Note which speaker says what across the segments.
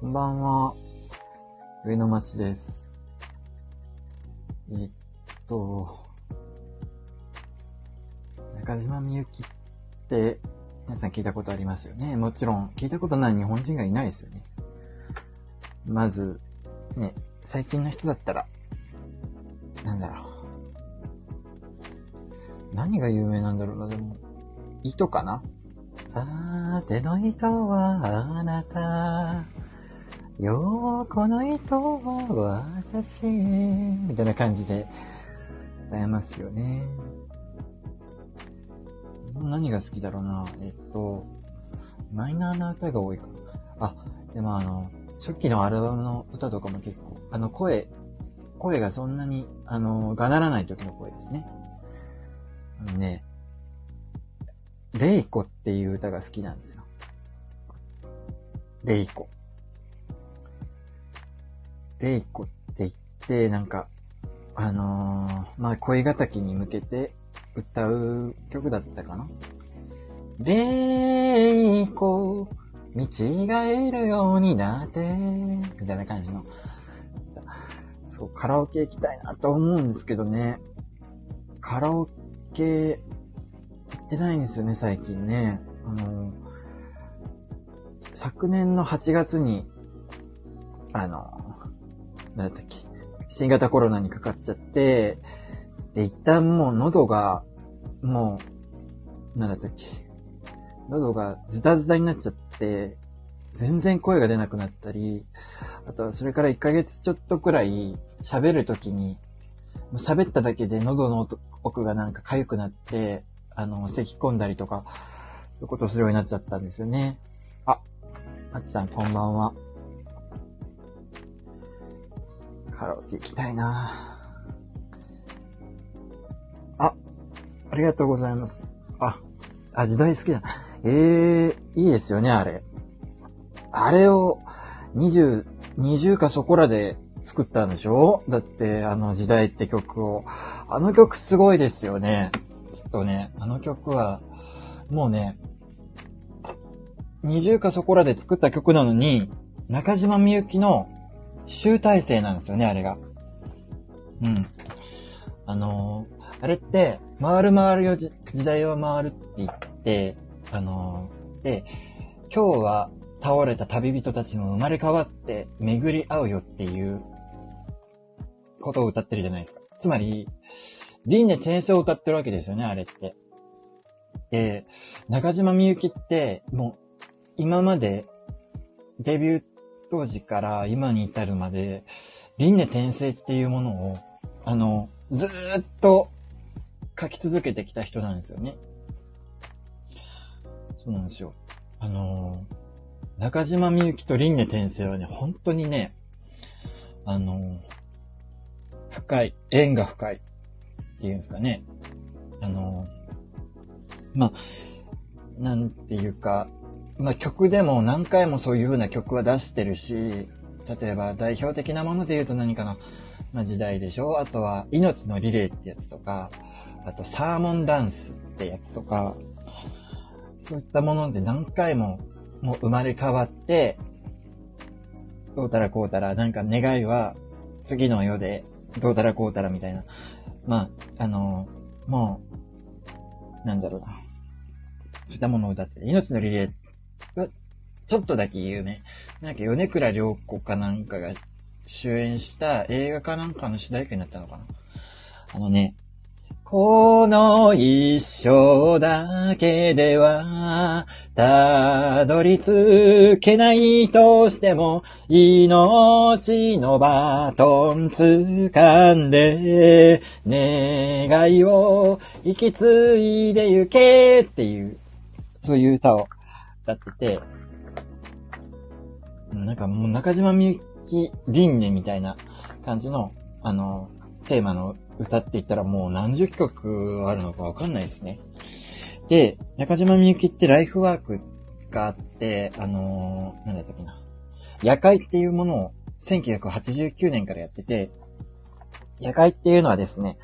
Speaker 1: こんばんは。上野町です。えっと、中島みゆきって、皆さん聞いたことありますよね？もちろん、聞いたことない日本人がいないですよね。まず、ね、最近の人だったら、なんだろう。何が有名なんだろうな、でも。糸かな？さての糸はあなた。よーこの糸は私。みたいな感じで歌えますよね。何が好きだろうな。えっと、マイナーな歌が多いかな。あ、でもあの、初期のアルバムの歌とかも結構、あの声、声がそんなに、あの、がならない時の声ですね。あのね、レイコっていう歌が好きなんですよ。レイコ。レイコって言って、なんか、あのーまあ、恋敵に向けて歌う曲だったかな。レイコ、見違えるようになって、みたいな感じの。そう、カラオケ行きたいなと思うんですけどね。カラオケ行ってないんですよね、最近ね。あの、昨年の8月に、あの、なんだったっけ、新型コロナにかかっちゃって、で、一旦もう喉が、もう、なんだったっけ、喉がズタズタになっちゃって、全然声が出なくなったり、あとはそれから1ヶ月ちょっとくらい喋るときに、もう喋っただけで喉の奥がなんか痒くなって、あの、咳込んだりとか、そういうことをするようになっちゃったんですよね。あ、あつさんこんばんは。カラオケ行きたいなあ、ありがとうございます。あ、あ、時代好きだ。ええいいですよね、あれ。あれを、20、20かそこらで作ったんでしょ？だって、あの時代って曲を。あの曲すごいですよね。ちょっとね、あの曲は、もうね、20かそこらで作った曲なのに、中島みゆきの集大成なんですよね、あれが。うん。あのーあれって、回る回るよ時代は回るって言って、あのーで、今日は倒れた旅人たちも生まれ変わって巡り合うよっていうことを歌ってるじゃないですか。つまり、輪廻転生を歌ってるわけですよね、あれって。で、中島みゆきって、もう、今まで、デビュー当時から今に至るまで、輪廻転生っていうものを、あの、ずーっと書き続けてきた人なんですよね。そうなんですよ。あの、中島みゆきと輪廻転生はね、本当にね、あの、深い、縁が深いっていうんですかね。あの、ま、なんていうか、まあ曲でも何回もそういう風な曲は出してるし、例えば代表的なもので言うと何かな、まあ時代でしょあとは命のリレーってやつとか、あとサーモンダンスってやつとか、そういったもので何回ももう生まれ変わって、どうたらこうたら、なんか願いは次の世でどうたらこうたらみたいな。まあ、あの、もう、なんだろうな。そういったものを歌ってて、命のリレーは、ちょっとだけ有名。なんか、米倉涼子かなんかが主演した映画かなんかの主題歌になったのかな。あのね、この一生だけでは、たどり着けないとしても、命のバトン掴んで、願いを引き継いで行けっていう、そういう歌を歌ってて、なんかもう中島みゆき輪廻みたいな感じの、あの、テーマの歌って言ったらもう何十曲あるのかわかんないですね。で、中島みゆきってライフワークがあって、あのーなんだったっけな。夜会っていうものを1989年からやってて、夜会っていうのはですね、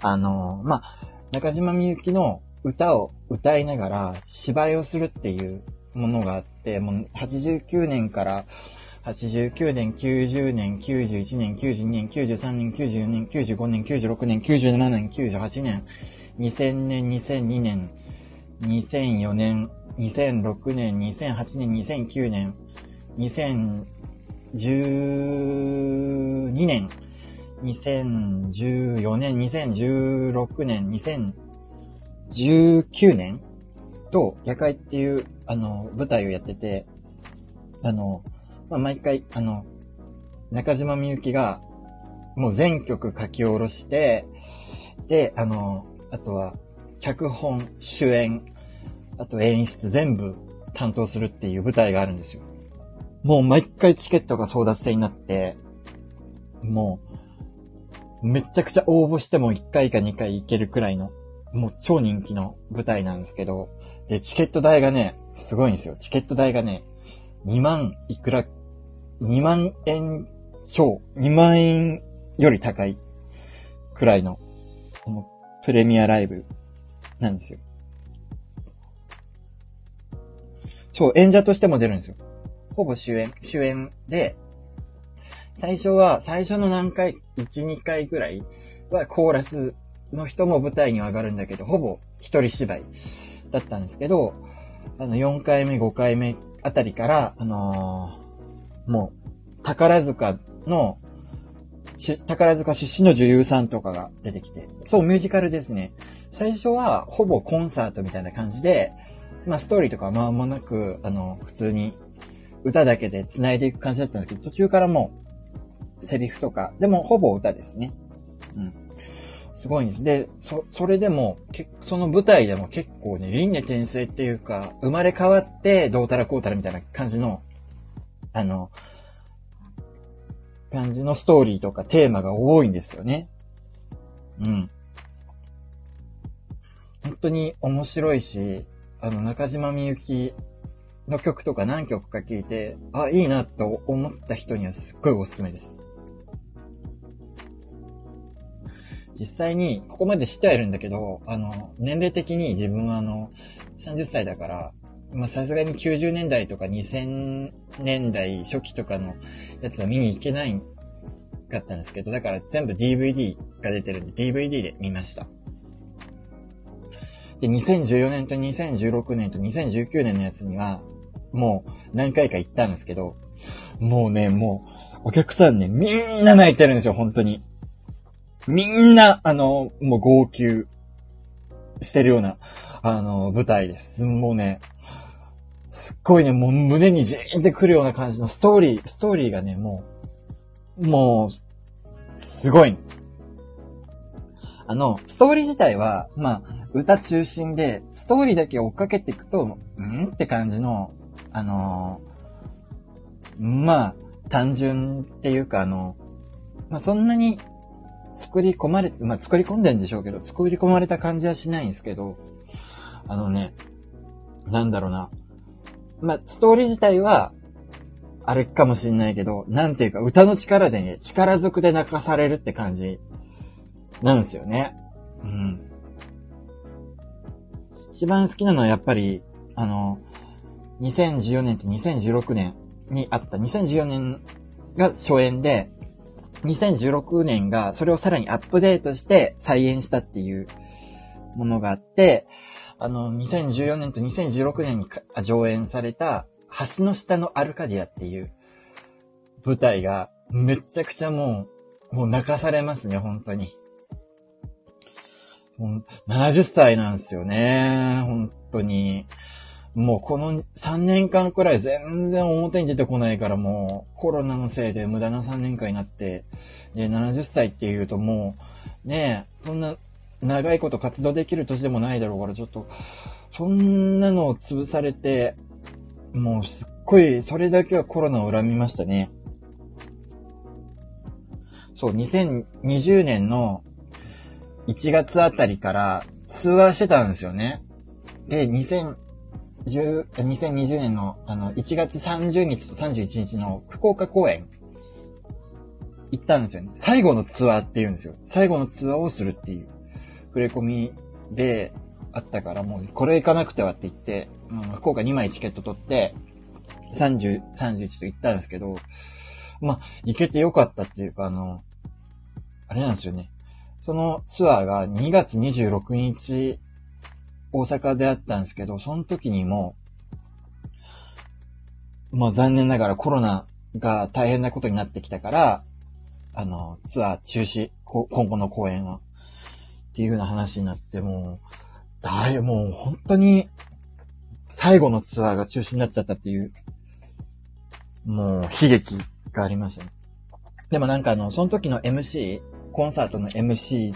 Speaker 1: あのーまあ、中島みゆきの歌を歌いながら芝居をするっていうものがあって、もう89年から89年、90年、91年、92年、93年、94年、95年、96年、97年、98年、2000年、2002年、2004年、2006年、2008年、2009年、2012年、2014年、2016年、2019年と、夜会っていう、あの、舞台をやってて、あの、まあ、毎回、あの、中島みゆきが、もう全曲書き下ろして、で、あの、あとは、脚本、主演、あと演出全部担当するっていう舞台があるんですよ。もう毎回チケットが争奪戦になって、もう、めちゃくちゃ応募しても1回か2回行けるくらいの、もう超人気の舞台なんですけど、で、チケット代がね、すごいんですよ。チケット代がね、2万いくら、2万円超、2万円より高いくらいの、このプレミアライブなんですよ。そう、演者としても出るんですよ。ほぼ主演、主演で、最初は、最初の何回、1、2回ぐらいはコーラスの人も舞台に上がるんだけど、ほぼ一人芝居だったんですけど、あの、4回目、5回目あたりから、あのー、もう、宝塚の、宝塚出身の女優さんとかが出てきて、そう、ミュージカルですね。最初は、ほぼコンサートみたいな感じで、まあ、ストーリーとかまあもなく、あの、普通に歌だけで繋いでいく感じだったんですけど、途中からもう、セリフとか、でもほぼ歌ですね。うん。すごいんです。で、そ、それでも、けその舞台でも結構ね、輪廻転生っていうか、生まれ変わってどうたらこうたらみたいな感じの、あの、感じのストーリーとかテーマが多いんですよね。うん。本当に面白いし、あの、中島みゆきの曲とか何曲か聴いて、あ、いいなと思った人にはすっごいおすすめです。実際に、ここまでしてはいるんだけど、あの、年齢的に自分はあの、30歳だから、まさすがに90年代とか2000年代初期とかのやつは見に行けないかったんですけど、だから全部 DVD が出てるんで DVD で見ました。で、2014年と2016年と2019年のやつには、もう何回か行ったんですけど、もうね、もう、お客さんね、みんな泣いてるんですよ、本当に。みんな、あの、もう号泣してるような、あの、舞台です。もうね、すっごいね、もう胸にジーンってくるような感じのストーリー、ストーリーがね、もう、もう、すごい。あの、ストーリー自体は、まあ、歌中心で、ストーリーだけ追っかけていくと、ん？って感じの、あのー、まあ、単純っていうか、あの、まあ、そんなに作り込まれ、まあ、作り込んでんでしょうけど、作り込まれた感じはしないんですけど、あのね、なんだろうな。まあ、ストーリー自体は、あれかもしんないけど、なんていうか、歌の力でね、力ずくで泣かされるって感じ、なんですよね。うん。一番好きなのはやっぱり、あの、2014年と2016年にあった、2014年が初演で、2016年がそれをさらにアップデートして再演したっていうものがあって、あの、2014年と2016年に上演された橋の下のアルカディアっていう舞台がめちゃくちゃもう、もう泣かされますね、本当に。もう70歳なんですよね。本当に。もうこの3年間くらい全然表に出てこないからもうコロナのせいで無駄な3年間になって、で、70歳っていうともう、ねえ、そんな長いこと活動できる年でもないだろうからちょっと、そんなのを潰されて、もうすっごい、それだけはコロナを恨みましたね。そう、2020年の1月あたりから通話してたんですよね。で、2000 2010 2020年のあの1月30日と31日の福岡公演行ったんですよね。最後のツアーって言うんですよ。最後のツアーをするっていう触れ込みであったからもうこれ行かなくてはって言って、福岡2枚チケット取って30、31と行ったんですけど、まあ、行けてよかったっていうか、あの、あれなんですよね。そのツアーが2月26日、大阪であったんですけど、その時にも、まあ残念ながらコロナが大変なことになってきたから、あの、ツアー中止、今後の公演は。っていう風な話になって、もう、だい、もう本当に、最後のツアーが中止になっちゃったっていう、もう悲劇がありましたね。でもなんかあの、その時の MC、コンサートの MC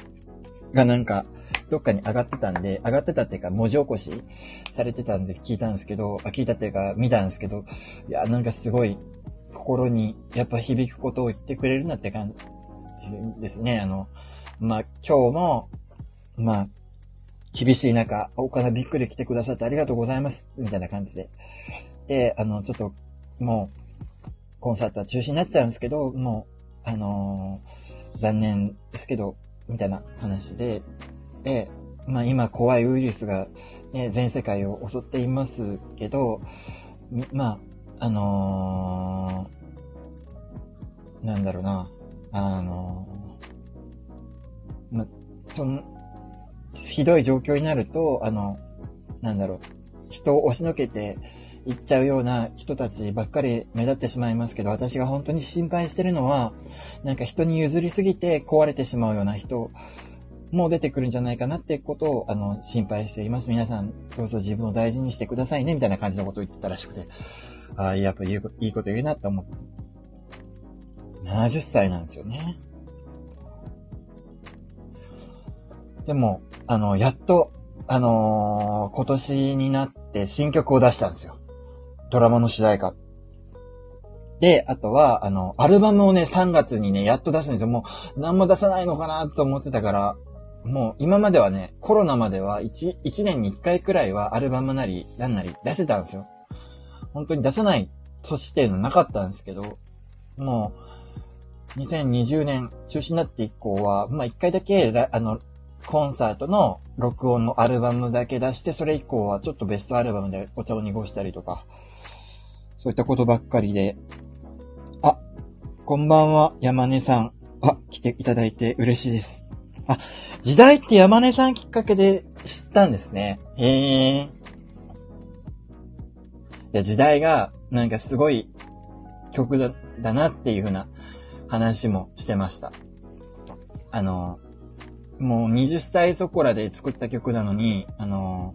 Speaker 1: がなんか、どっかに上がってたんで、上がってたっていうか文字起こしされてたんで聞いたんですけど、あ聞いたっていうか見たんですけど、いや、なんかすごい心にやっぱ響くことを言ってくれるなって感じですね。あの、まあ、今日も、まあ、厳しい中、お金びっくり来てくださってありがとうございます。みたいな感じで。で、あの、ちょっと、もう、コンサートは中止になっちゃうんですけど、もう、あのー、残念ですけど、みたいな話で、で、まあ今怖いウイルスが、ね、全世界を襲っていますけど、まあ、あのー、なんだろうな、あのー、ま、その、ひどい状況になると、あの、なんだろう、人を押しのけて行っちゃうような人たちばっかり目立ってしまいますけど、私が本当に心配してるのは、なんか人に譲りすぎて壊れてしまうような人もう出てくるんじゃないかなってことを、あの、心配しています。皆さん、どうぞ自分を大事にしてくださいね、みたいな感じのことを言ってたらしくて、ああ、やっぱいいこと言うなって思って。70歳なんですよね。でも、あの、やっと、あのー、今年になって新曲を出したんですよ。ドラマの主題歌。で、あとは、あの、アルバムをね、3月にね、やっと出すんですよ。もう、何も出さないのかなと思ってたから、もう、今まではね、コロナまでは1、1年に1回くらいはアルバムなり、なんなり出せたんですよ。本当に出さない年っていうのなかったんですけど、もう、2020年中止になって以降は、まあ、1回だけ、あの、コンサートの録音のアルバムだけ出して、それ以降はちょっとベストアルバムでお茶を濁したりとか、そういったことばっかりで、あ、こんばんは、山根さん。あ、来ていただいて嬉しいです。あ、時代って山根さんきっかけで知ったんですね。へえ。いや、時代が、なんかすごい曲だだなっていう風な話もしてました。あの、もう20歳そこらで作った曲なのに、あの、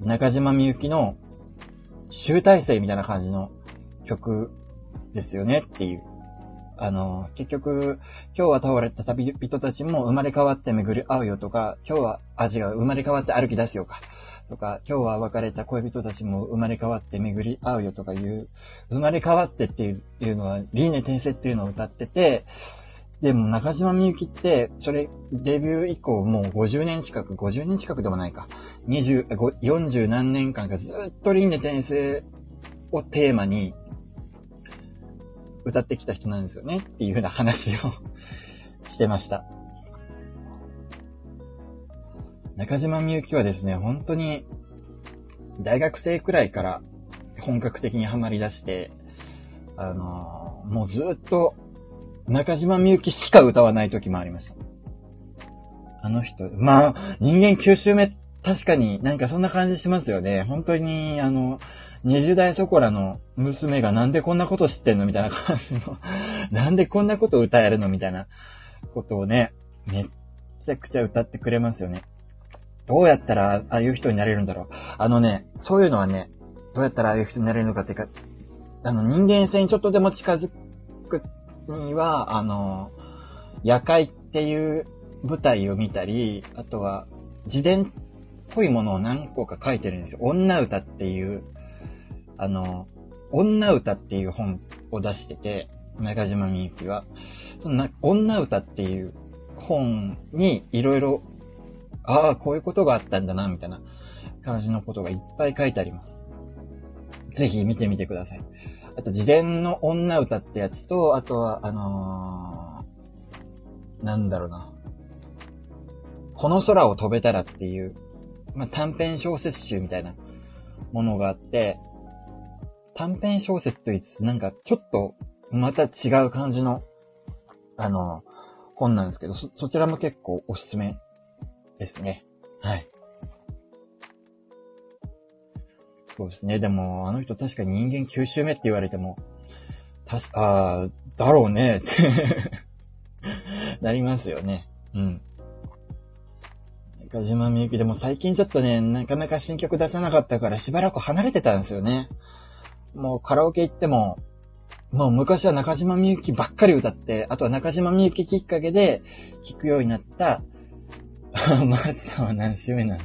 Speaker 1: 中島みゆきの集大成みたいな感じの曲ですよねっていう。あの、結局、今日は倒れた旅人たちも生まれ変わって巡り合うよとか、今日は味が生まれ変わって歩き出すよか。とか、今日は別れた恋人たちも生まれ変わって巡り合うよとかいう、生まれ変わってっていうのは、輪廻転生っていうのを歌ってて、でも中島みゆきって、それ、デビュー以降もう50年近く、50年近くでもないか。20、40何年間かずっと輪廻転生をテーマに歌ってきた人なんですよねっていうふうな話を してました。中島みゆきはですね、本当に大学生くらいから本格的にハマり出して、あのー、もうずっと中島みゆきしか歌わない時もありました。あの人、まあ、人間9周目、確かになんかそんな感じしますよね。本当に、あの、20代そこらの娘がなんでこんなこと知ってんのみたいな感じの なんでこんなこと歌えるのみたいなことをね、めっちゃくちゃ歌ってくれますよね。どうやったらああいう人になれるんだろう。あのね、そういうのはね、どうやったらああいう人になれるのかっていうか、あの人間性にちょっとでも近づくには、あの、夜会っていう舞台を見たり、あとは自伝っぽいものを何個か書いてるんですよ。女歌っていう、あの、女歌っていう本を出してて、中島みゆきは。その女歌っていう本にいろいろ、ああ、こういうことがあったんだな、みたいな感じのことがいっぱい書いてあります。ぜひ見てみてください。あと、自伝の女歌ってやつと、あとは、あのー、なんだろうな。この空を飛べたらっていう、まあ、短編小説集みたいなものがあって、短編小説と言いつつ、なんかちょっとまた違う感じの、あの、本なんですけど、そ、そちらも結構おすすめですね。はい。そうですね。でも、あの人確かに人間9周目って言われても、たし、ああ、だろうねって なりますよね。うん。中島みゆきでも最近ちょっとね、なかなか新曲出さなかったからしばらく離れてたんですよね。もうカラオケ行っても、もう昔は中島みゆきばっかり歌って、あとは中島みゆききっかけで聴くようになった、マーチさんは何周目なんだ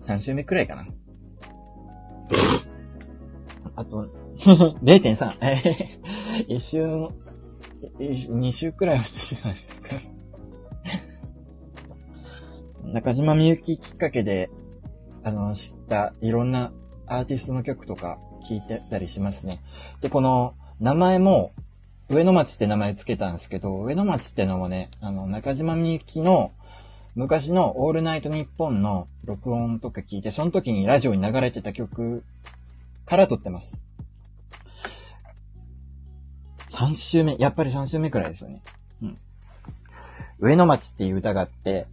Speaker 1: 3週 目くらいかな。あと、0.3。えー、一週、2週くらいはしたじゃないですか。中島みゆききっかけで、あの、知ったいろんなアーティストの曲とか聞いてたりしますね。で、この名前も、上野町って名前つけたんですけど、上野町ってのもね、あの、中島みゆきの昔のオールナイトニッポンの録音とか聞いて、その時にラジオに流れてた曲から撮ってます。3週目、やっぱり3週目くらいですよね。うん。上野町っていう歌があって、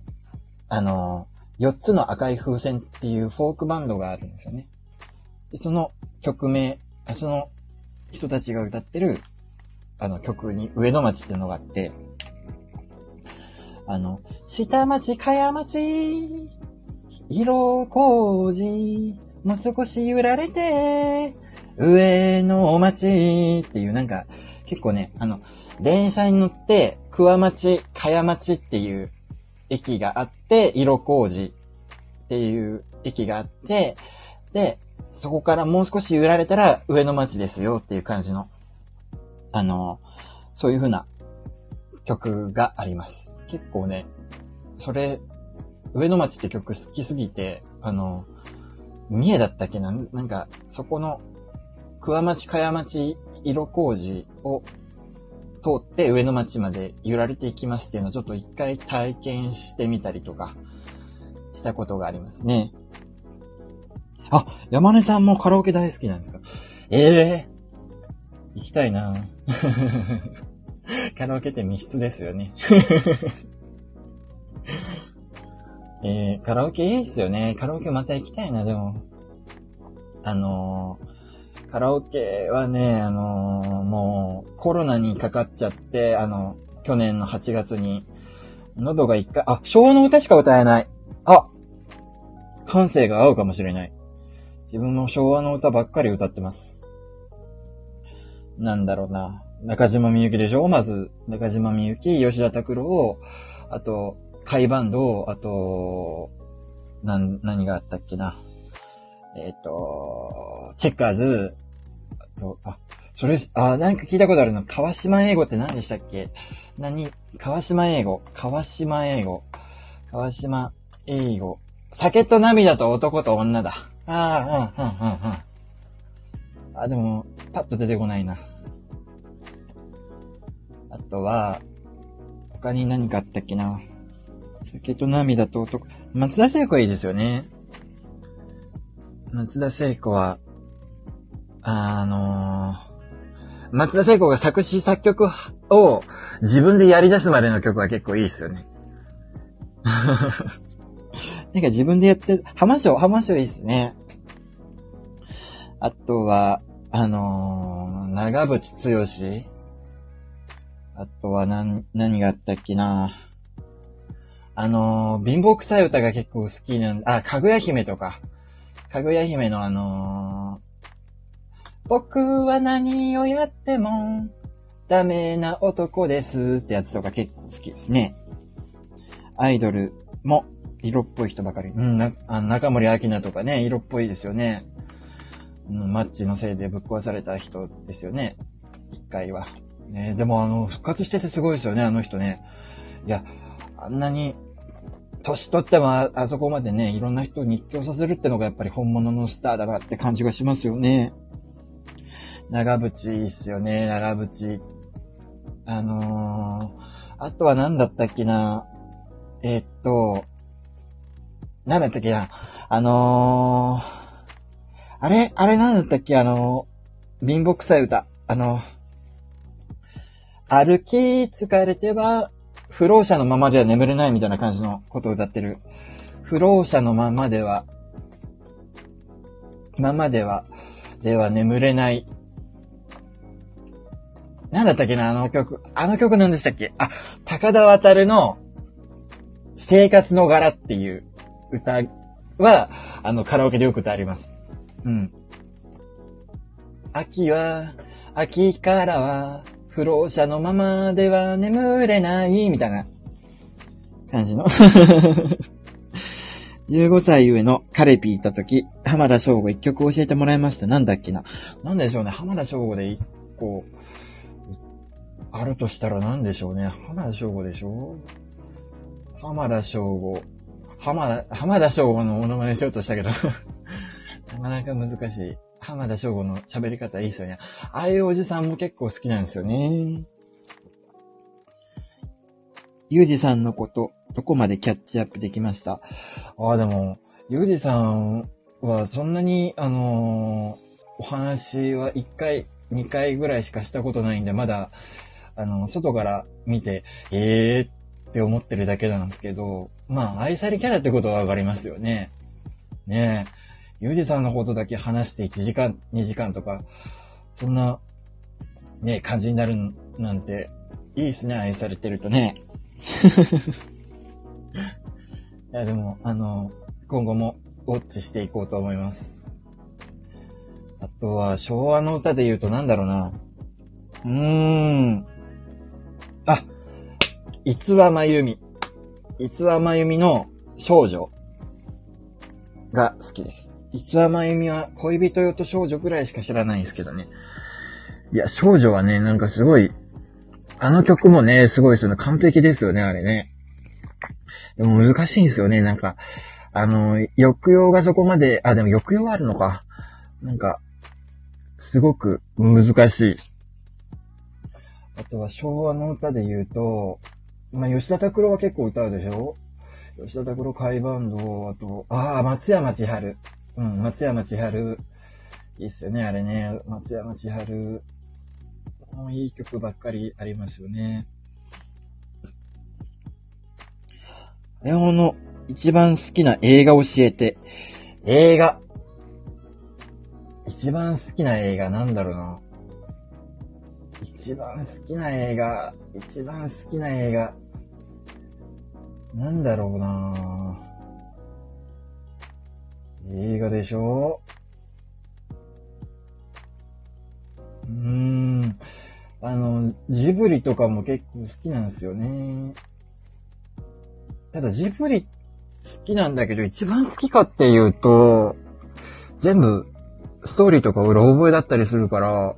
Speaker 1: あの、4つの赤い風船っていうフォークバンドがあるんですよね。で、その曲名、その人たちが歌ってるあの曲に上野町っていうのがあって、あの、下町、茅町、色工事、もう少し揺られて、上野町っていうなんか、結構ね、あの、電車に乗って、桑町、茅町っていう駅があって、色工事っていう駅があって、で、そこからもう少し揺られたら上野町ですよっていう感じのあの、そういう風な曲があります。結構ね、それ、上野町って曲好きすぎて、あの、三重だったっけな？なんか、そこの、桑町、茅町、色工事を通って上野町まで揺られていきますっていうのをちょっと一回体験してみたりとか、したことがありますね。あ、山根さんもカラオケ大好きなんですか？ええー、行きたいな カラオケって密室ですよね えー、カラオケいいですよね。カラオケまた行きたいな、でも。あのー、カラオケはね、あのー、もう、コロナにかかっちゃって、あの、去年の8月に、喉が一回、あ、昭和の歌しか歌えない。あ感性が合うかもしれない。自分も昭和の歌ばっかり歌ってます。なんだろうな。中島みゆきでしょ？まず、中島みゆき、吉田拓郎、あと、海バンドを、あと、なん、何があったっけな。えっ、ー、と、チェッカーズ、あと、あ、それ、あ、なんか聞いたことあるの。川島英語って何でしたっけ？何？川島英語。川島英語。川島英語。酒と涙と男と女だ。ああ、うん、うん、うん、うん。あ、でも、パッと出てこないな。あとは、他に何かあったっけな。酒と涙と男。松田聖子はいいですよね。松田聖子は、あのー、松田聖子が作詞作曲を自分でやり出すまでの曲は結構いいですよね。なんか自分でやって、浜章、浜章いいっすね。あとは、あのー、長渕剛あとは何、何があったっけなあのー、貧乏臭い歌が結構好きなんあ、かぐや姫とか。かぐや姫のあのー、僕は何をやっても、ダメな男ですってやつとか結構好きですね。アイドルも色っぽい人ばかり。うん、な、あ中森明菜とかね、色っぽいですよね。うんマッチのせいでぶっ壊された人ですよね。一回は。ねでもあの、復活しててすごいですよね、あの人ね。いや、あんなに、年取ってもあそこまでね、いろんな人を日狂させるってのがやっぱり本物のスターだなって感じがしますよね。長渕いいっすよね、長渕。あのー、あとは何だったっけな。えー、っと、なんだったっけな。あのー、あれあれなんだったっけ？あの、貧乏臭い歌。あの、歩き疲れては、不老者のままでは眠れないみたいな感じのことを歌ってる。不老者のままでは、ままでは、では眠れない。なんだったっけな、あの曲。あの曲なんでしたっけ？あ、高田渡の生活の柄っていう歌は、あの、カラオケでよく歌あります。うん。秋は、秋からは、不老者のままでは眠れない、みたいな感じの 15歳上のカレピーいたとき、浜田省吾一曲教えてもらいました。なんだっけな。なんでしょうね。浜田省吾で一個、あるとしたらなんでしょうね。浜田省吾でしょ浜田省吾。浜田、浜田省吾のモノマネしようとしたけど なかなか難しい。浜田省吾の喋り方いいっすよね。ああいうおじさんも結構好きなんですよね。ゆうじさんのこと、どこまでキャッチアップできました？ああ、でも、ゆうじさんはそんなに、あのー、お話は1回、2回ぐらいしかしたことないんで、まだ、あの、外から見て、ええー、って思ってるだけなんですけど、まあ、愛されキャラってことはわかりますよね。ねえ。ゆうじさんのことだけ話して1時間、2時間とか、そんな、ね、感じになるなんて、いいですね、愛されてるとね。いや、でも、あの、今後もウォッチしていこうと思います。あとは、昭和の歌で言うとなんだろうな。うーん。あ、いつわまゆみ。いつわまゆみの少女が好きです。いつわまゆみは恋人よと少女ぐらいしか知らないんですけどね。いや、少女はね、なんかすごい、あの曲もね、すごいですよね。完璧ですよね、あれね。でも難しいんですよね、なんか。あの、抑揚がそこまで、あ、でも抑揚あるのか。なんか、すごく難しい。あとは昭和の歌で言うと、まあ、吉田拓郎は結構歌うでしょ？吉田拓郎海バンド、あと、ああ、松山千春。うん、松山千春。いいっすよね、あれね。松山千春。もういい曲ばっかりありますよね。あやほの一番好きな映画教えて。映画。一番好きな映画なんだろうな。一番好きな映画、一番好きな映画。なんだろうな映画でしょ？うーん。あの、ジブリとかも結構好きなんですよね。ただジブリ好きなんだけど、一番好きかっていうと、全部ストーリーとかうろ覚えだったりするから、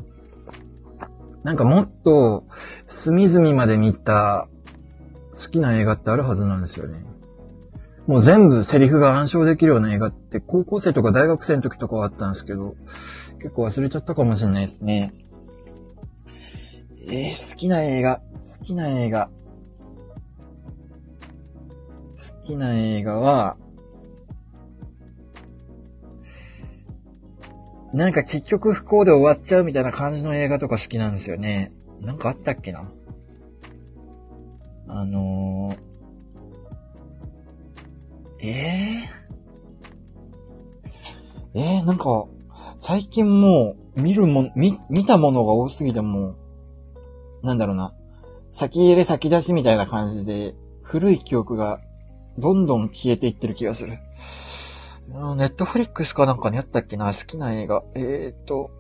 Speaker 1: なんかもっと隅々まで見た好きな映画ってあるはずなんですよね。もう全部セリフが暗唱できるような映画って高校生とか大学生の時とかはあったんですけど、結構忘れちゃったかもしれないですね。えー、好きな映画、好きな映画。好きな映画は、なんか結局不幸で終わっちゃうみたいな感じの映画とか好きなんですよね。なんかあったっけな？あのー、えー、えー、なんか、最近もう、見るもん、見、見たものが多すぎてもなんだろうな、先入れ先出しみたいな感じで、古い記憶がどんどん消えていってる気がする。ネットフリックスかなんかにあったっけな？好きな映画。えーと、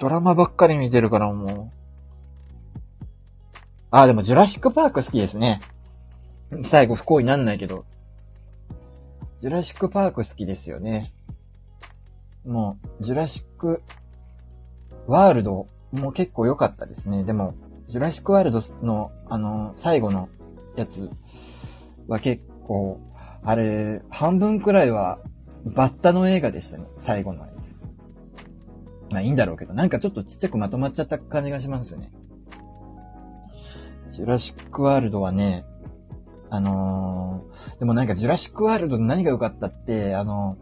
Speaker 1: ドラマばっかり見てるからもう。あ、でもジュラシックパーク好きですね。最後不幸になんないけど。ジュラシックパーク好きですよね。もう、ジュラシックワールドも結構良かったですね。でも、ジュラシックワールドの、あの、最後のやつは結構、あれ、半分くらいは、バッタの映画でしたね。最後のやつ。まあいいんだろうけど、なんかちょっとちっちゃくまとまっちゃった感じがしますよね。ジュラシックワールドはね、あのー、でもなんかジュラシックワールドの何が良かったって、あの、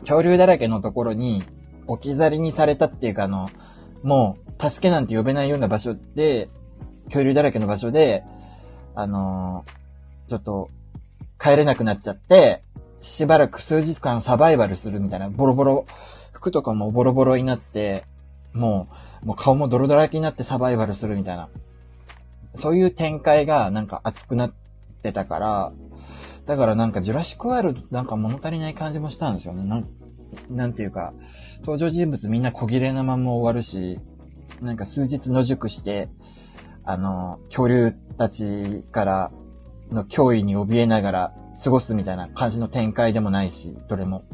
Speaker 1: 恐竜だらけのところに置き去りにされたっていうか、あの、もう、助けなんて呼べないような場所で、恐竜だらけの場所で、あのー、ちょっと、帰れなくなっちゃって、しばらく数日間サバイバルするみたいな、ボロボロ、服とかもボロボロになって、もう、もう顔もドロドロ焼きになってサバイバルするみたいな。そういう展開がなんか熱くなってたから、だからなんかジュラシックワールドなんか物足りない感じもしたんですよね。なん、なんていうか、登場人物みんな小切れなまま終わるし、なんか数日野宿して、あの、恐竜たちからの脅威に怯えながら過ごすみたいな感じの展開でもないし、どれも。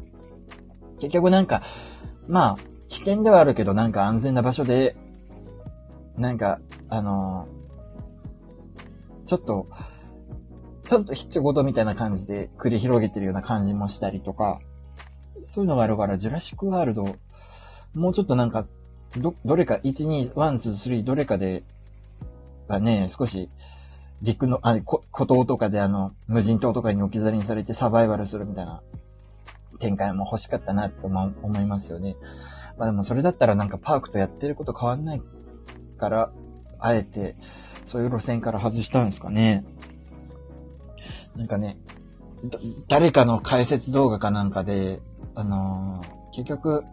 Speaker 1: 結局なんか、まあ、危険ではあるけどなんか安全な場所で、なんか、あの、ちょっと、ちょっと必要事みたいな感じで繰り広げてるような感じもしたりとか、そういうのがあるから、ジュラシックワールド、もうちょっとなんか、ど、どれか、1、2、1、2、3、どれかで、がね、少し、陸の、あ、孤島とかであの、無人島とかに置き去りにされてサバイバルするみたいな展開も欲しかったなって思いますよね。まあでもそれだったらなんかパークとやってること変わんないから、あえて、そういう路線から外したんですかね。なんかね、誰かの解説動画かなんかで、あのー、結局、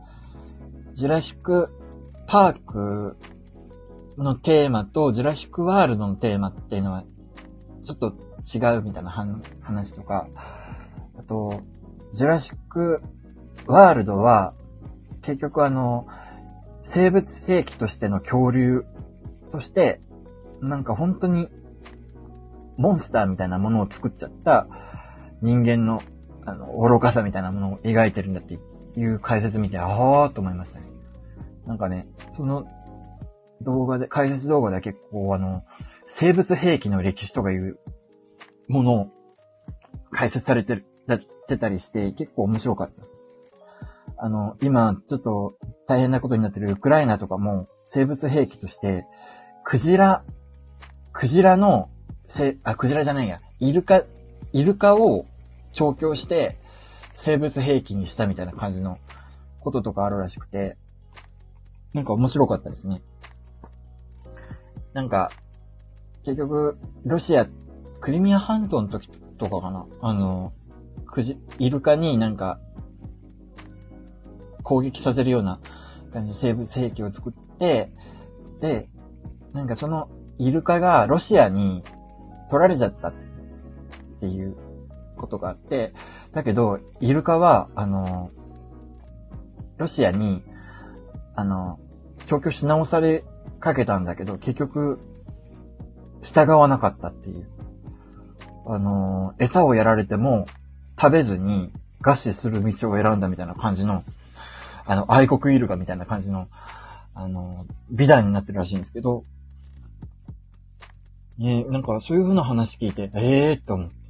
Speaker 1: ジュラシックパークのテーマとジュラシックワールドのテーマっていうのは、ちょっと違うみたいな話とか、あと、ジュラシックワールドは、結局あの、生物兵器としての恐竜として、なんか本当に、モンスターみたいなものを作っちゃった人間の、あの、愚かさみたいなものを描いてるんだっていう解説見て、ああと思いましたね。なんかね、その動画で、解説動画で結構あの、生物兵器の歴史とかいうものを解説されてる、やってたりして、結構面白かった。あの、今、ちょっと大変なことになってるウクライナとかも、生物兵器として、クジラ、クジラの、せ、あ、クジラじゃないや、イルカ、イルカを調教して、生物兵器にしたみたいな感じのこととかあるらしくて、なんか面白かったですね。なんか、結局、ロシア、クリミア半島の時とかかなあの、くじ、イルカになんか、攻撃させるような感じの生物兵器を作って、で、なんかそのイルカがロシアに取られちゃったっていうことがあって、だけど、イルカは、あの、ロシアに、あの、調教し直されかけたんだけど、結局、従わなかったっていう。あの、餌をやられても食べずに餓死する道を選んだみたいな感じの、あの、愛国イルカみたいな感じの、あの、美談になってるらしいんですけど、ねなんかそういう風な話聞いて、ええー、と思って。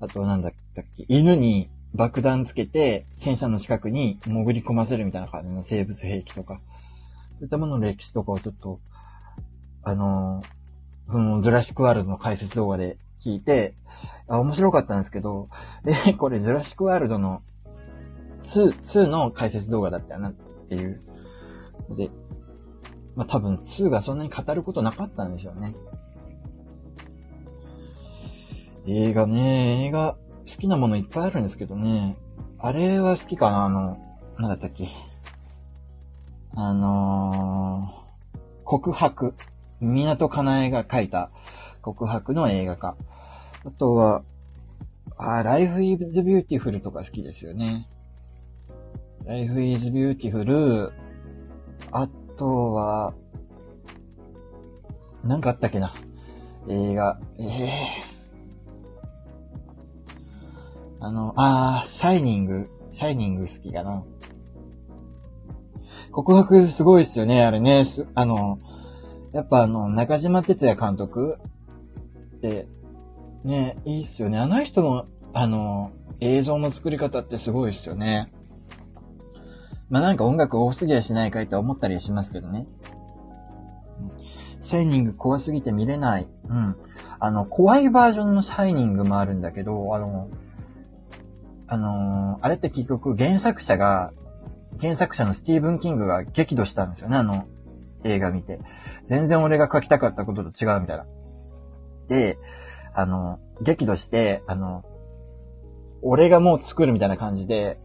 Speaker 1: あとはなんだっけ、犬に爆弾つけて戦車の近くに潜り込ませるみたいな感じの生物兵器とか、そういったものの歴史とかをちょっと、あのー、その、ジュラシックワールドの解説動画で聞いて、あ、面白かったんですけど、で、これ、ジュラシックワールドの2、2の解説動画だったよなっていう。で、まあ、多分2がそんなに語ることなかったんでしょうね。映画ね、映画好きなものいっぱいあるんですけどね。あれは好きかな？あの、なんだったっけ？あのー、告白。港かなえが書いた告白の映画化。あとは、あ、Life is Beautiful とか好きですよね。Life is Beautiful。あとは、なんかあったっけな？映画。ええー、あの、あー、シャイニング。シャイニング好きかな。告白すごいっすよね、あれね。あの、やっぱあの、中島哲也監督って、ね、いいっすよね。あの人の、あの、映像の作り方ってすごいっすよね。まあなんか音楽多すぎやしないかいって思ったりしますけどね。シャイニング怖すぎて見れない。うん。あの、怖いバージョンのシャイニングもあるんだけど、あの、あのーあれって結局原作者が、原作者のスティーブン・キングが激怒したんですよね、あの、映画見て。全然俺が書きたかったことと違うみたいな。で、あの、激怒して、あの、俺がもう作るみたいな感じで、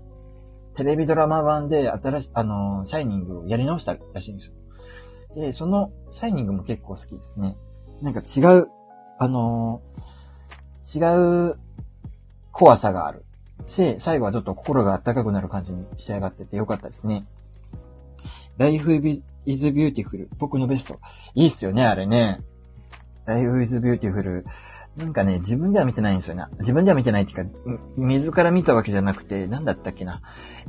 Speaker 1: テレビドラマ版で新し、あの、シャイニングをやり直したらしいんですよ。で、その、シャイニングも結構好きですね。なんか違う、あの違う怖さがある。し、最後はちょっと心が温かくなる感じに仕上がっててよかったですね。Life is Beautiful 僕のベスト。いいっすよね、あれね。Life is Beautiful なんかね、自分では見てないんですよね。自分では見てないっていうか、自ら見たわけじゃなくて、なんだったっけな。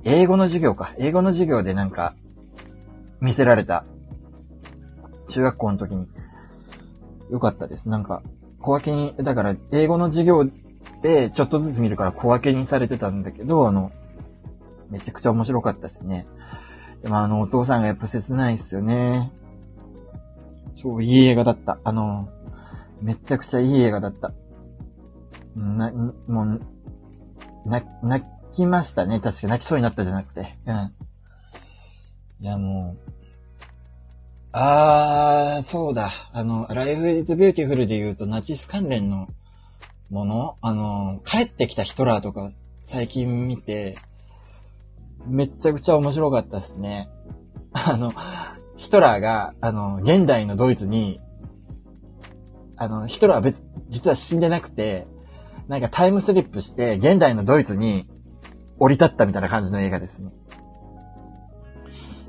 Speaker 1: 英語の授業か。英語の授業でなんか、見せられた。中学校の時に。よかったです。なんか、小分けに、だから、英語の授業でちょっとずつ見るから小分けにされてたんだけど、あの、めちゃくちゃ面白かったですね。でもあの、お父さんがやっぱ切ないっすよね。そう、いい映画だった。あの、めちゃくちゃいい映画だった。な、もう、な、泣きましたね。確か泣きそうになったじゃなくて。うん。いや、もう、あー、そうだ。あの、Life is Beautiful で言うとナチス関連のもの？あの、帰ってきたヒトラーとか最近見て、めっちゃくちゃ面白かったですね。あの、ヒトラーが、あの、現代のドイツに、あの、ヒトラーは別、実は死んでなくて、なんかタイムスリップして、現代のドイツに降り立ったみたいな感じの映画ですね。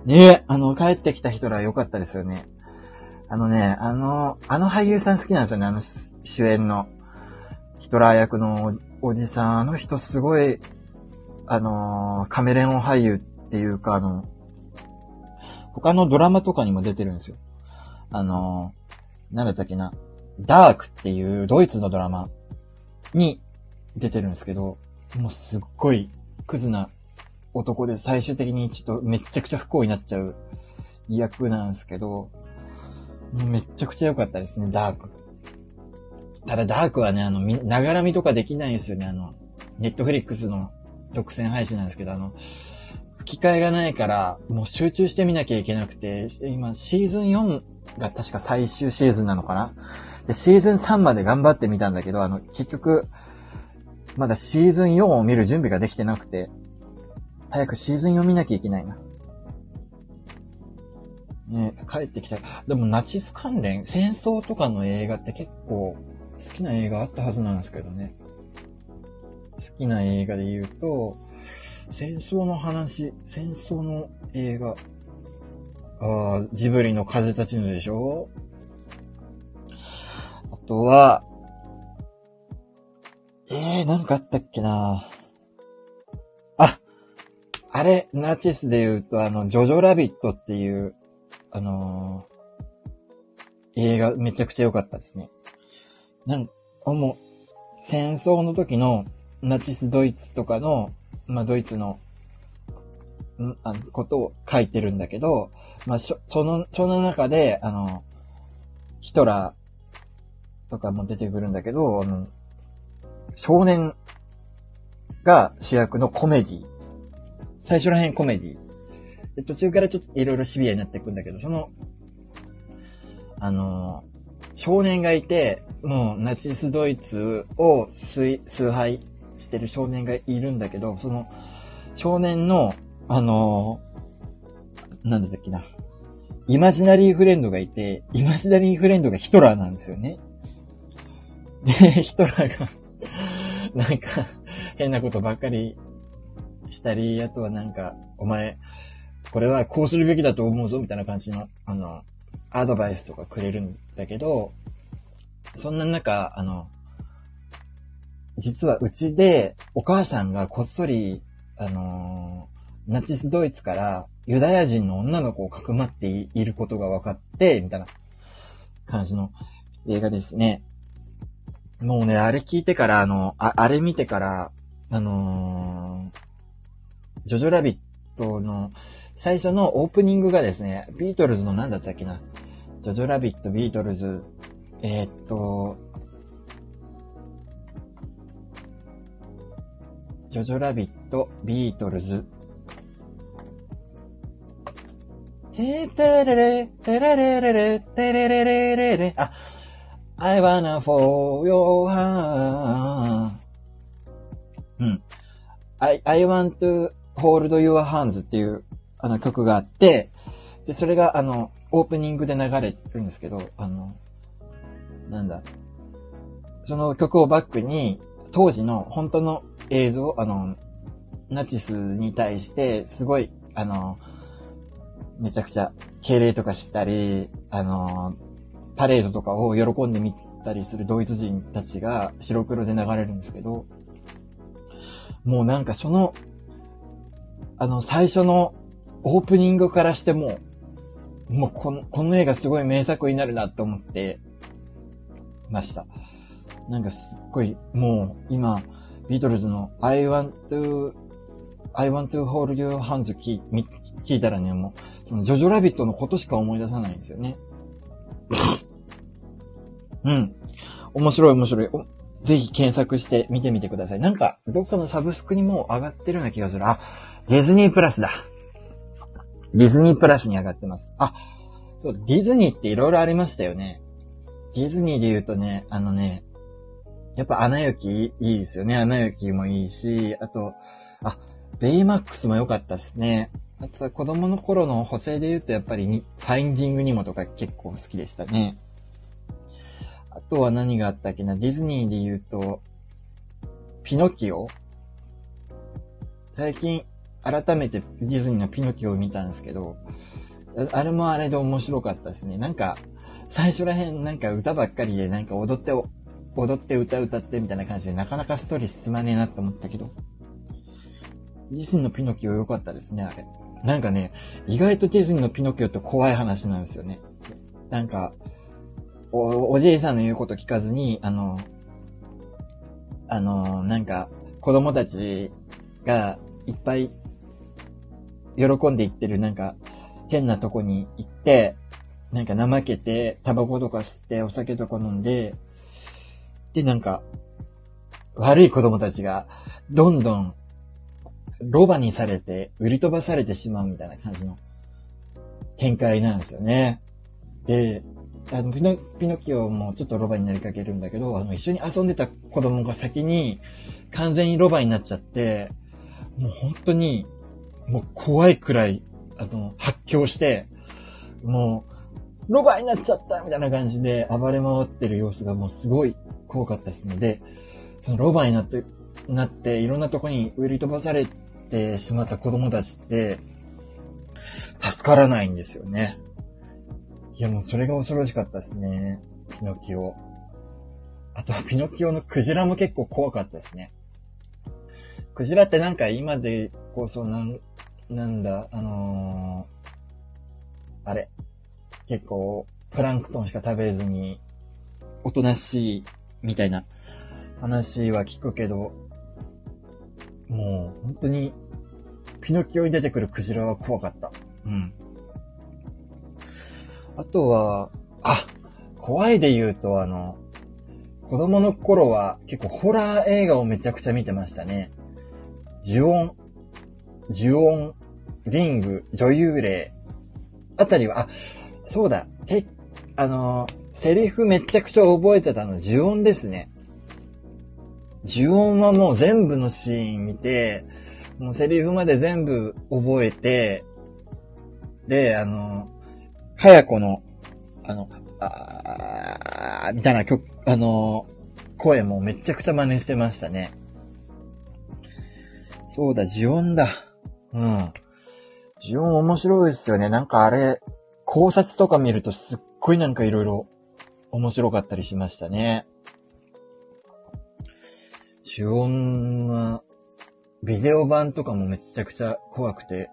Speaker 1: ねえ、あの、帰ってきたヒトラー良かったですよね。あのね、あの、あの俳優さん好きなんですよね、あの主演の。ヒトラー役のおじさん、あの人すごい、あのー、カメレオン俳優っていうか、あの、他のドラマとかにも出てるんですよ。あのー、なんだったっけな、ダークっていうドイツのドラマに出てるんですけど、もうすっごいクズな男で最終的にちょっとめっちゃくちゃ不幸になっちゃう役なんですけど、めっちゃくちゃ良かったですね、ダーク。ただダークはね、あの、ながら見とかできないんですよね。あの、ネットフリックスの独占配信なんですけど、あの、吹き替えがないから、もう集中して見なきゃいけなくて、今、シーズン4が確か最終シーズンなのかな？で、シーズン3まで頑張ってみたんだけど、あの、結局、まだシーズン4を見る準備ができてなくて、早くシーズン4見なきゃいけないな。ね帰ってきた。でもナチス関連、戦争とかの映画って結構好きな映画あったはずなんですけどね。好きな映画で言うと、戦争の話、戦争の映画。ああ、ジブリの風立ちぬでしょ？あとは、えー、なんかあったっけなあ、あれ、ナチスで言うと、あの、ジョジョラビットっていう、あのー、映画めちゃくちゃ良かったですね。なんか、もう、戦争の時のナチスドイツとかの、まあ、ドイツの、んあのことを書いてるんだけど、まあ、その、その中で、あの、ヒトラーとかも出てくるんだけど、あの、少年が主役のコメディ。最初ら辺コメディ。で途中からちょっといろいろシビアになっていくんだけど、その、あの、少年がいて、もうナチスドイツを崇拝してる少年がいるんだけど、その少年の、あの、なんだっけな。イマジナリーフレンドがいて、イマジナリーフレンドがヒトラーなんですよね。で、ヒトラーが なんか、変なことばっかりしたり、あとはなんか、お前、これはこうするべきだと思うぞ、みたいな感じの、あの、アドバイスとかくれるんだけど、そんな中、あの、実はうちでお母さんがこっそり、あの、ナチスドイツからユダヤ人の女の子をかくまっていることが分かって、みたいな感じの映画ですね。もうね、あれ聞いてから、あの、ああれ見てから、あのー、ジョジョラビットの最初のオープニングがですね、ビートルズの何だったっけな？ジョジョラビット、ビートルズ、えー、っと、ジョジョラビット、ビートルズ。ててれれ、てれれれれ、てれれれれれ。あ、I wanna for your hand. うん。I, I want to hold your hands っていうあの曲があって、で、それがあの、オープニングで流れるんですけど、あの、なんだ。その曲をバックに、当時の本当の映像、あの、ナチスに対して、すごい、あの、めちゃくちゃ敬礼とかしたり、あの、パレードとかを喜んで見たりするドイツ人たちが白黒で流れるんですけど、もうなんかその、あの、最初のオープニングからしても、もうこの、この映画すごい名作になるなと思ってました。なんかすっごい、もう今、ビートルズの I want to, I want to hold your hands 聞聞いたらね、もう、そのジョジョラビットのことしか思い出さないんですよね。うん。面白い面白い。ぜひ検索して見てみてください。なんか、どっかのサブスクにも上がってるような気がする。あ、ディズニープラスだ。ディズニープラスに上がってます。あ、そう、ディズニーって色々ありましたよね。ディズニーで言うとね、あのね、やっぱアナ雪いいですよね。アナ雪もいいし、あと、あ、ベイマックスも良かったですね。あとは子供の頃の補正で言うとやっぱりファインディングにもとか結構好きでしたね。あとは何があったっけな、ディズニーで言うと、ピノキオ最近改めてディズニーのピノキオを見たんですけど、あれもあれで面白かったですね。なんか、最初らへんなんか歌ばっかりでなんか踊って、踊って歌歌ってみたいな感じでなかなかストーリー進まねえなって思ったけど、ディズニーのピノキオ良かったですね、あれ。なんかね、意外とディズニーのピノキオって怖い話なんですよね。なんか、お、おじいさんの言うこと聞かずに、あの、あの、なんか、子供たちがいっぱい喜んで行ってるなんか変なとこに行って、なんか怠けて、タバコとか吸って、お酒とか飲んで、で、なんか、悪い子供たちが、どんどん、ロバにされて、売り飛ばされてしまうみたいな感じの展開なんですよね。で、あの、ピノ、ピノキオもちょっとロバになりかけるんだけど、あの、一緒に遊んでた子供が先に完全にロバになっちゃって、もう本当に、もう怖いくらい、あの、発狂して、もう、ロバになっちゃったみたいな感じで暴れ回ってる様子がもうすごい怖かったですので、そのロバになって、なって、いろんなとこに売り飛ばされてしまった子供たちって、助からないんですよね。いや、もうそれが恐ろしかったですね。ピノキオ。あとはピノキオのクジラも結構怖かったですね。クジラってなんか今でこそなん、なんだ、あのー、あれ。結構、プランクトンしか食べずに、おとなしい、みたいな話は聞くけど、もう、本当に、ピノキオに出てくるクジラは怖かった。うん。あとは、あ、怖いで言うと、あの、子供の頃は結構ホラー映画をめちゃくちゃ見てましたね。呪音、呪音、リング、女優霊、あたりは、あ、そうだ、て、あのセリフめちゃくちゃ覚えてたの、呪音ですね。呪音はもう全部のシーン見て、もうセリフまで全部覚えて、で、あのかやこの、あの、あーみたいな曲、あの声もめちゃくちゃ真似してましたね。そうだ、呪音だ。うん。呪音面白いですよね。なんかあれ、考察とか見るとすっごいなんか色々面白かったりしましたね。呪音は、ビデオ版とかもめっちゃくちゃ怖くて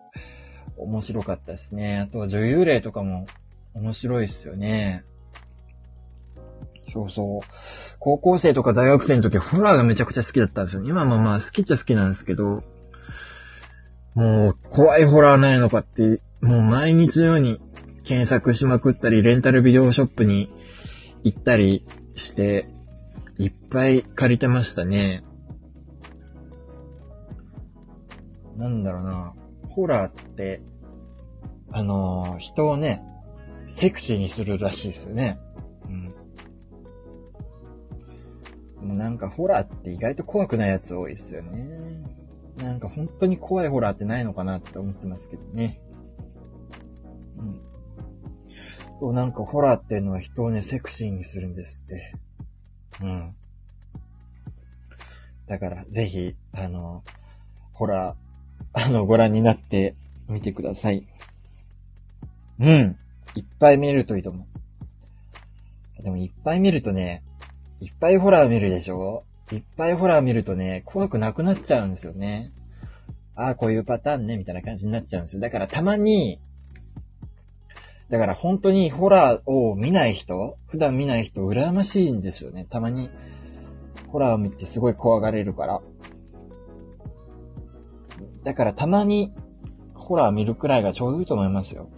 Speaker 1: 面白かったですね。あとは女優霊とかも面白いっすよね。そうそう。高校生とか大学生の時ホラーがめちゃくちゃ好きだったんですよ。今もまあ好きっちゃ好きなんですけど、もう怖いホラーないのかって、もう毎日のように検索しまくったり、レンタルビデオショップに行ったりして、いっぱい借りてましたね。なんだろうな、ホラーって、あのー、人をね、セクシーにするらしいですよね。うん。もうなんかホラーって意外と怖くないやつ多いですよね。なんか本当に怖いホラーってないのかなって思ってますけどね。うん。そう、なんかホラーっていうのは人をね、セクシーにするんですって。うん。だから、ぜひ、あの、ホラー、あの、ご覧になってみてください。うん。いっぱい見るといいと思う。でもいっぱい見るとね、いっぱいホラー見るでしょ？いっぱいホラー見るとね、怖くなくなっちゃうんですよね。ああ、こういうパターンね、みたいな感じになっちゃうんですよ。だからたまに、だから本当にホラーを見ない人、普段見ない人、羨ましいんですよね。たまに、ホラーを見てすごい怖がれるから。だからたまに、ホラー見るくらいがちょうどいいと思いますよ。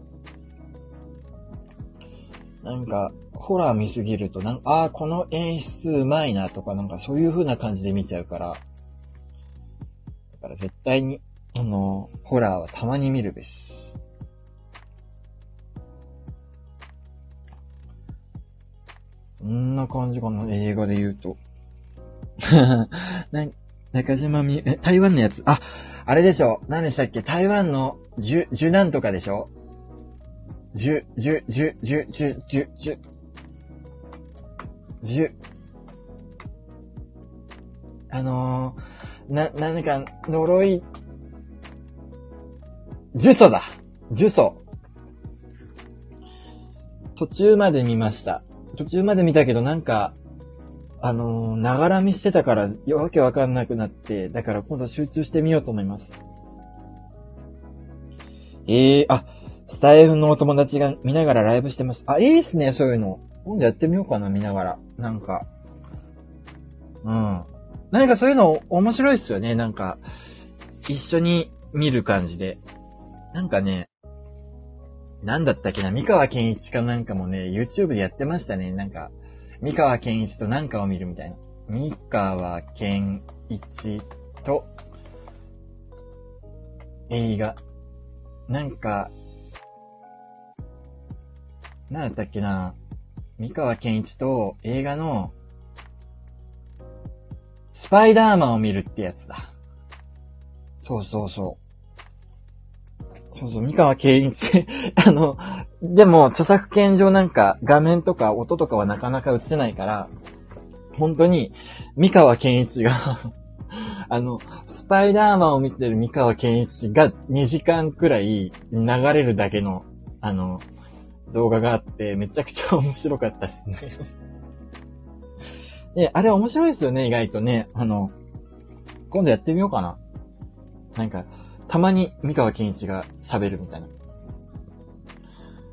Speaker 1: なんか、ホラー見すぎると、なんか、ああ、この演出うまいなとか、なんかそういう風な感じで見ちゃうから。だから絶対に、あの、ホラーはたまに見るべし。こんな感じかな、映画で言うと。な、中島み、え、台湾のやつ？あ、あれでしょ。何でしたっけ？台湾の、じゅ、じゅなんとかでしょじゅ、じゅ、じゅ、じゅ、じゅ、じゅ、じゅ、じゅ、あのー、な、何か、呪い、呪詛だ呪詛。途中まで見ました。途中まで見たけどなんか、あのー、ながら見してたから、わけわかんなくなって、だから今度集中してみようと思います。ええー、あ、スタイフのお友達が見ながらライブしてます。あ、いいっすね、そういうの。今度やってみようかな、見ながら。なんか。うん。何かそういうの面白いっすよね、なんか。一緒に見る感じで。なんかね、なんだったっけな、三河健一かなんかもね、YouTube でやってましたね。なんか、三河健一となんかを見るみたいな。三河健一と、映画。なんか、なんだったっけな、三河健一と映画の、スパイダーマンを見るってやつだ。そうそうそう。そうそう、三河健一 あの、でも、著作権上なんか画面とか音とかはなかなか映せないから、本当に、三河健一が あの、スパイダーマンを見てる三河健一が2時間くらい流れるだけの、あの、動画があって、めちゃくちゃ面白かったですね で、あれ面白いですよね、意外とね。あの、今度やってみようかな。なんか、たまに三河健一が喋るみたいな。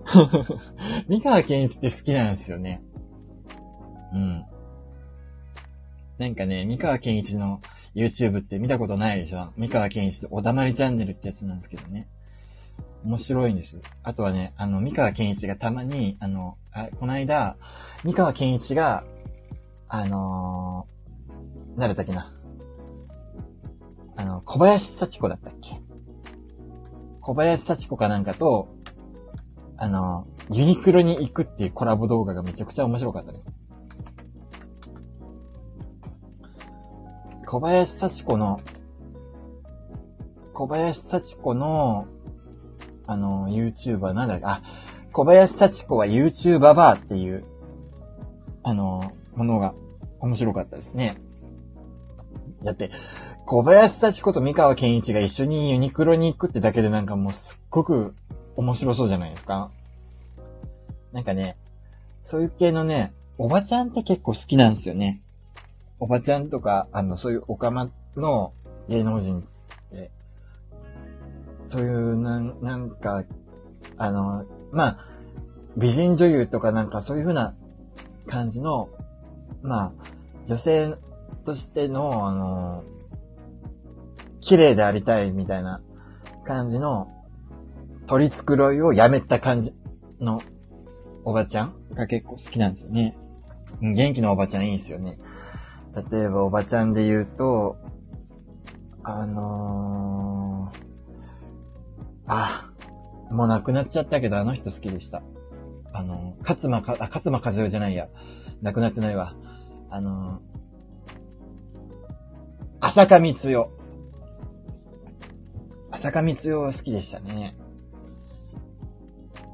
Speaker 1: 三河健一って好きなんですよね。うん。なんかね、三河健一の YouTube って見たことないでしょ？三河健一おだまりチャンネルってやつなんですけどね。面白いんです。あとはね、あの、三河健一がたまに、あの、あこの間、三河健一が、あのー、誰だっけな。あの、小林幸子だったっけ小林幸子かなんかと、あの、ユニクロに行くっていうコラボ動画がめちゃくちゃ面白かったね。小林幸子の、小林幸子の、あの、YouTuber なんだっけ、あ、小林幸子は YouTuber バーっていう、あの、ものが面白かったですね。だって、小林幸子と三河健一が一緒にユニクロに行くってだけでなんかもうすっごく面白そうじゃないですか。なんかね、そういう系のね、おばちゃんって結構好きなんですよね。おばちゃんとか、あの、そういうオカマの芸能人、そういう、なん、なんか、あの、まあ、美人女優とかなんかそういう風な感じの、まあ、女性としての、あの、綺麗でありたいみたいな感じの取り繕いをやめた感じのおばちゃんが結構好きなんですよね。元気なおばちゃんいいですよね。例えばおばちゃんで言うと、あのー、ああ、もう亡くなっちゃったけど、あの人好きでした。あの、勝間か、あ、勝間和代じゃないや。亡くなってないわ。あの、浅香光代。浅香光代は好きでしたね。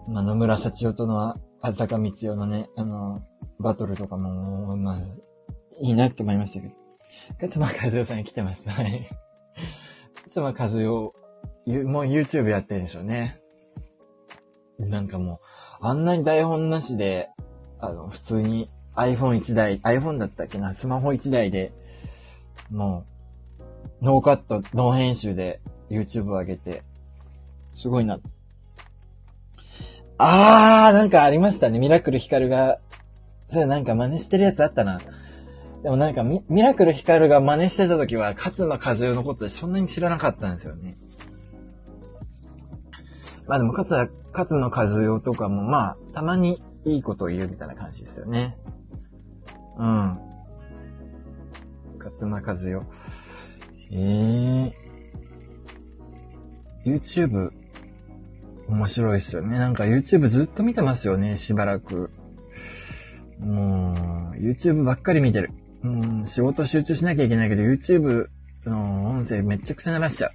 Speaker 1: まあ、野村沙知代との浅香光代のね、あの、バトルとかも、まあ、いいなって思いましたけど。勝間和代さん来てます。はい。勝間和代、もう YouTube やってるんでしょうね。なんかもう、あんなに台本なしで、あの、普通に iPhone1 台、iPhone だったっけな、スマホ1台で、もう、ノーカット、ノー編集で YouTube を上げて、すごいな。あー、なんかありましたね。ミラクルヒカルが、それなんか真似してるやつあったな。でもなんかミ、ミラクルヒカルが真似してた時は、勝間和代のことでそんなに知らなかったんですよね。まあでも、勝間、勝間和代とかも、まあ、たまにいいことを言うみたいな感じですよね。うん。勝間和代。ええー。YouTube、面白いっすよね。なんか YouTube ずっと見てますよね、しばらく。もう、YouTube ばっかり見てる。うん、仕事集中しなきゃいけないけど、YouTube の音声めっちゃくちゃ鳴らしちゃう。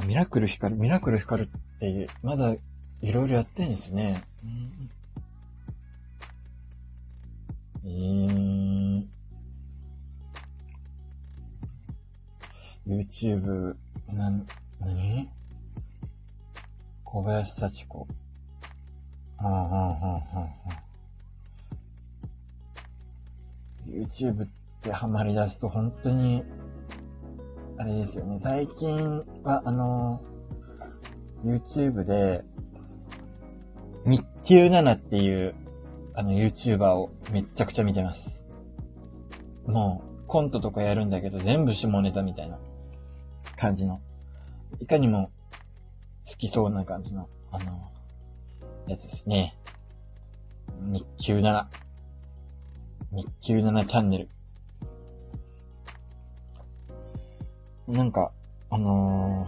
Speaker 1: うん。ミラクル光る、ミラクル光るって、まだいろいろやってんですね。うん、えー、YouTube、な、なに小林幸子。はあ、はあはあはあ、YouTube ってハマり出すと本当に、あれですよね。最近は、あの、YouTube で、日給7っていう、あの、YouTuber をめっちゃくちゃ見てます。もう、コントとかやるんだけど、全部下ネタみたいな感じの。いかにも好きそうな感じの、あの、やつですね。日給7。日給7チャンネル。なんか、あの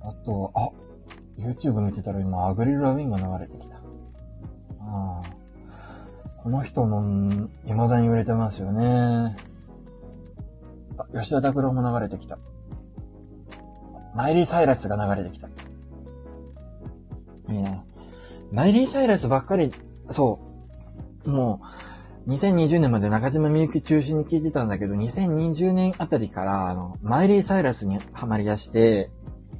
Speaker 1: ー、あと、あ、YouTube 見てたら今、アグリル・ラビンが流れてきた。ああ。この人も、未だに売れてますよね。あ、吉田拓郎も流れてきた。マイリー・サイラスが流れてきた。いいな。マイリー・サイラスばっかり、そう。もう、2020年まで中島みゆき中心に聞いてたんだけど、2020年あたりから、あの、マイリー・サイラスにハマり出して、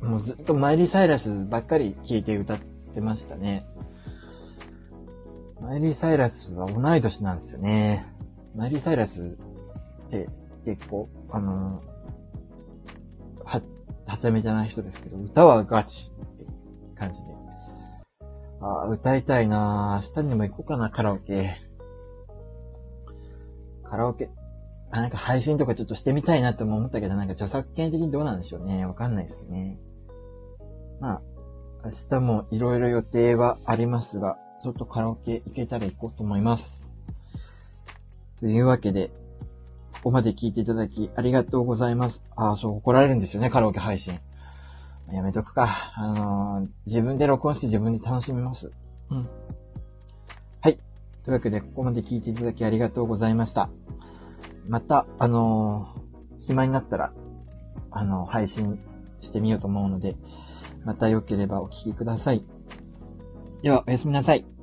Speaker 1: もうずっとマイリー・サイラスばっかり聞いて歌ってましたね。マイリー・サイラスは同い年なんですよね。マイリー・サイラスって結構、あの、は、はちゃめちゃな人ですけど、歌はガチって感じで。ああ、歌いたいな明日にも行こうかな、カラオケ。カラオケ、あ、なんか配信とかちょっとしてみたいなって思ったけど、なんか著作権的にどうなんでしょうね。わかんないですね。まあ、明日もいろいろ予定はありますが、ちょっとカラオケ行けたら行こうと思います。というわけで、ここまで聞いていただきありがとうございます。ああ、そう、怒られるんですよね、カラオケ配信。やめとくか。あのー、自分で録音して自分で楽しみます。うん。というわけで、ここまで聞いていただきありがとうございました。また、あのー、暇になったら、あのー、配信してみようと思うので、また良ければお聞きください。では、おやすみなさい。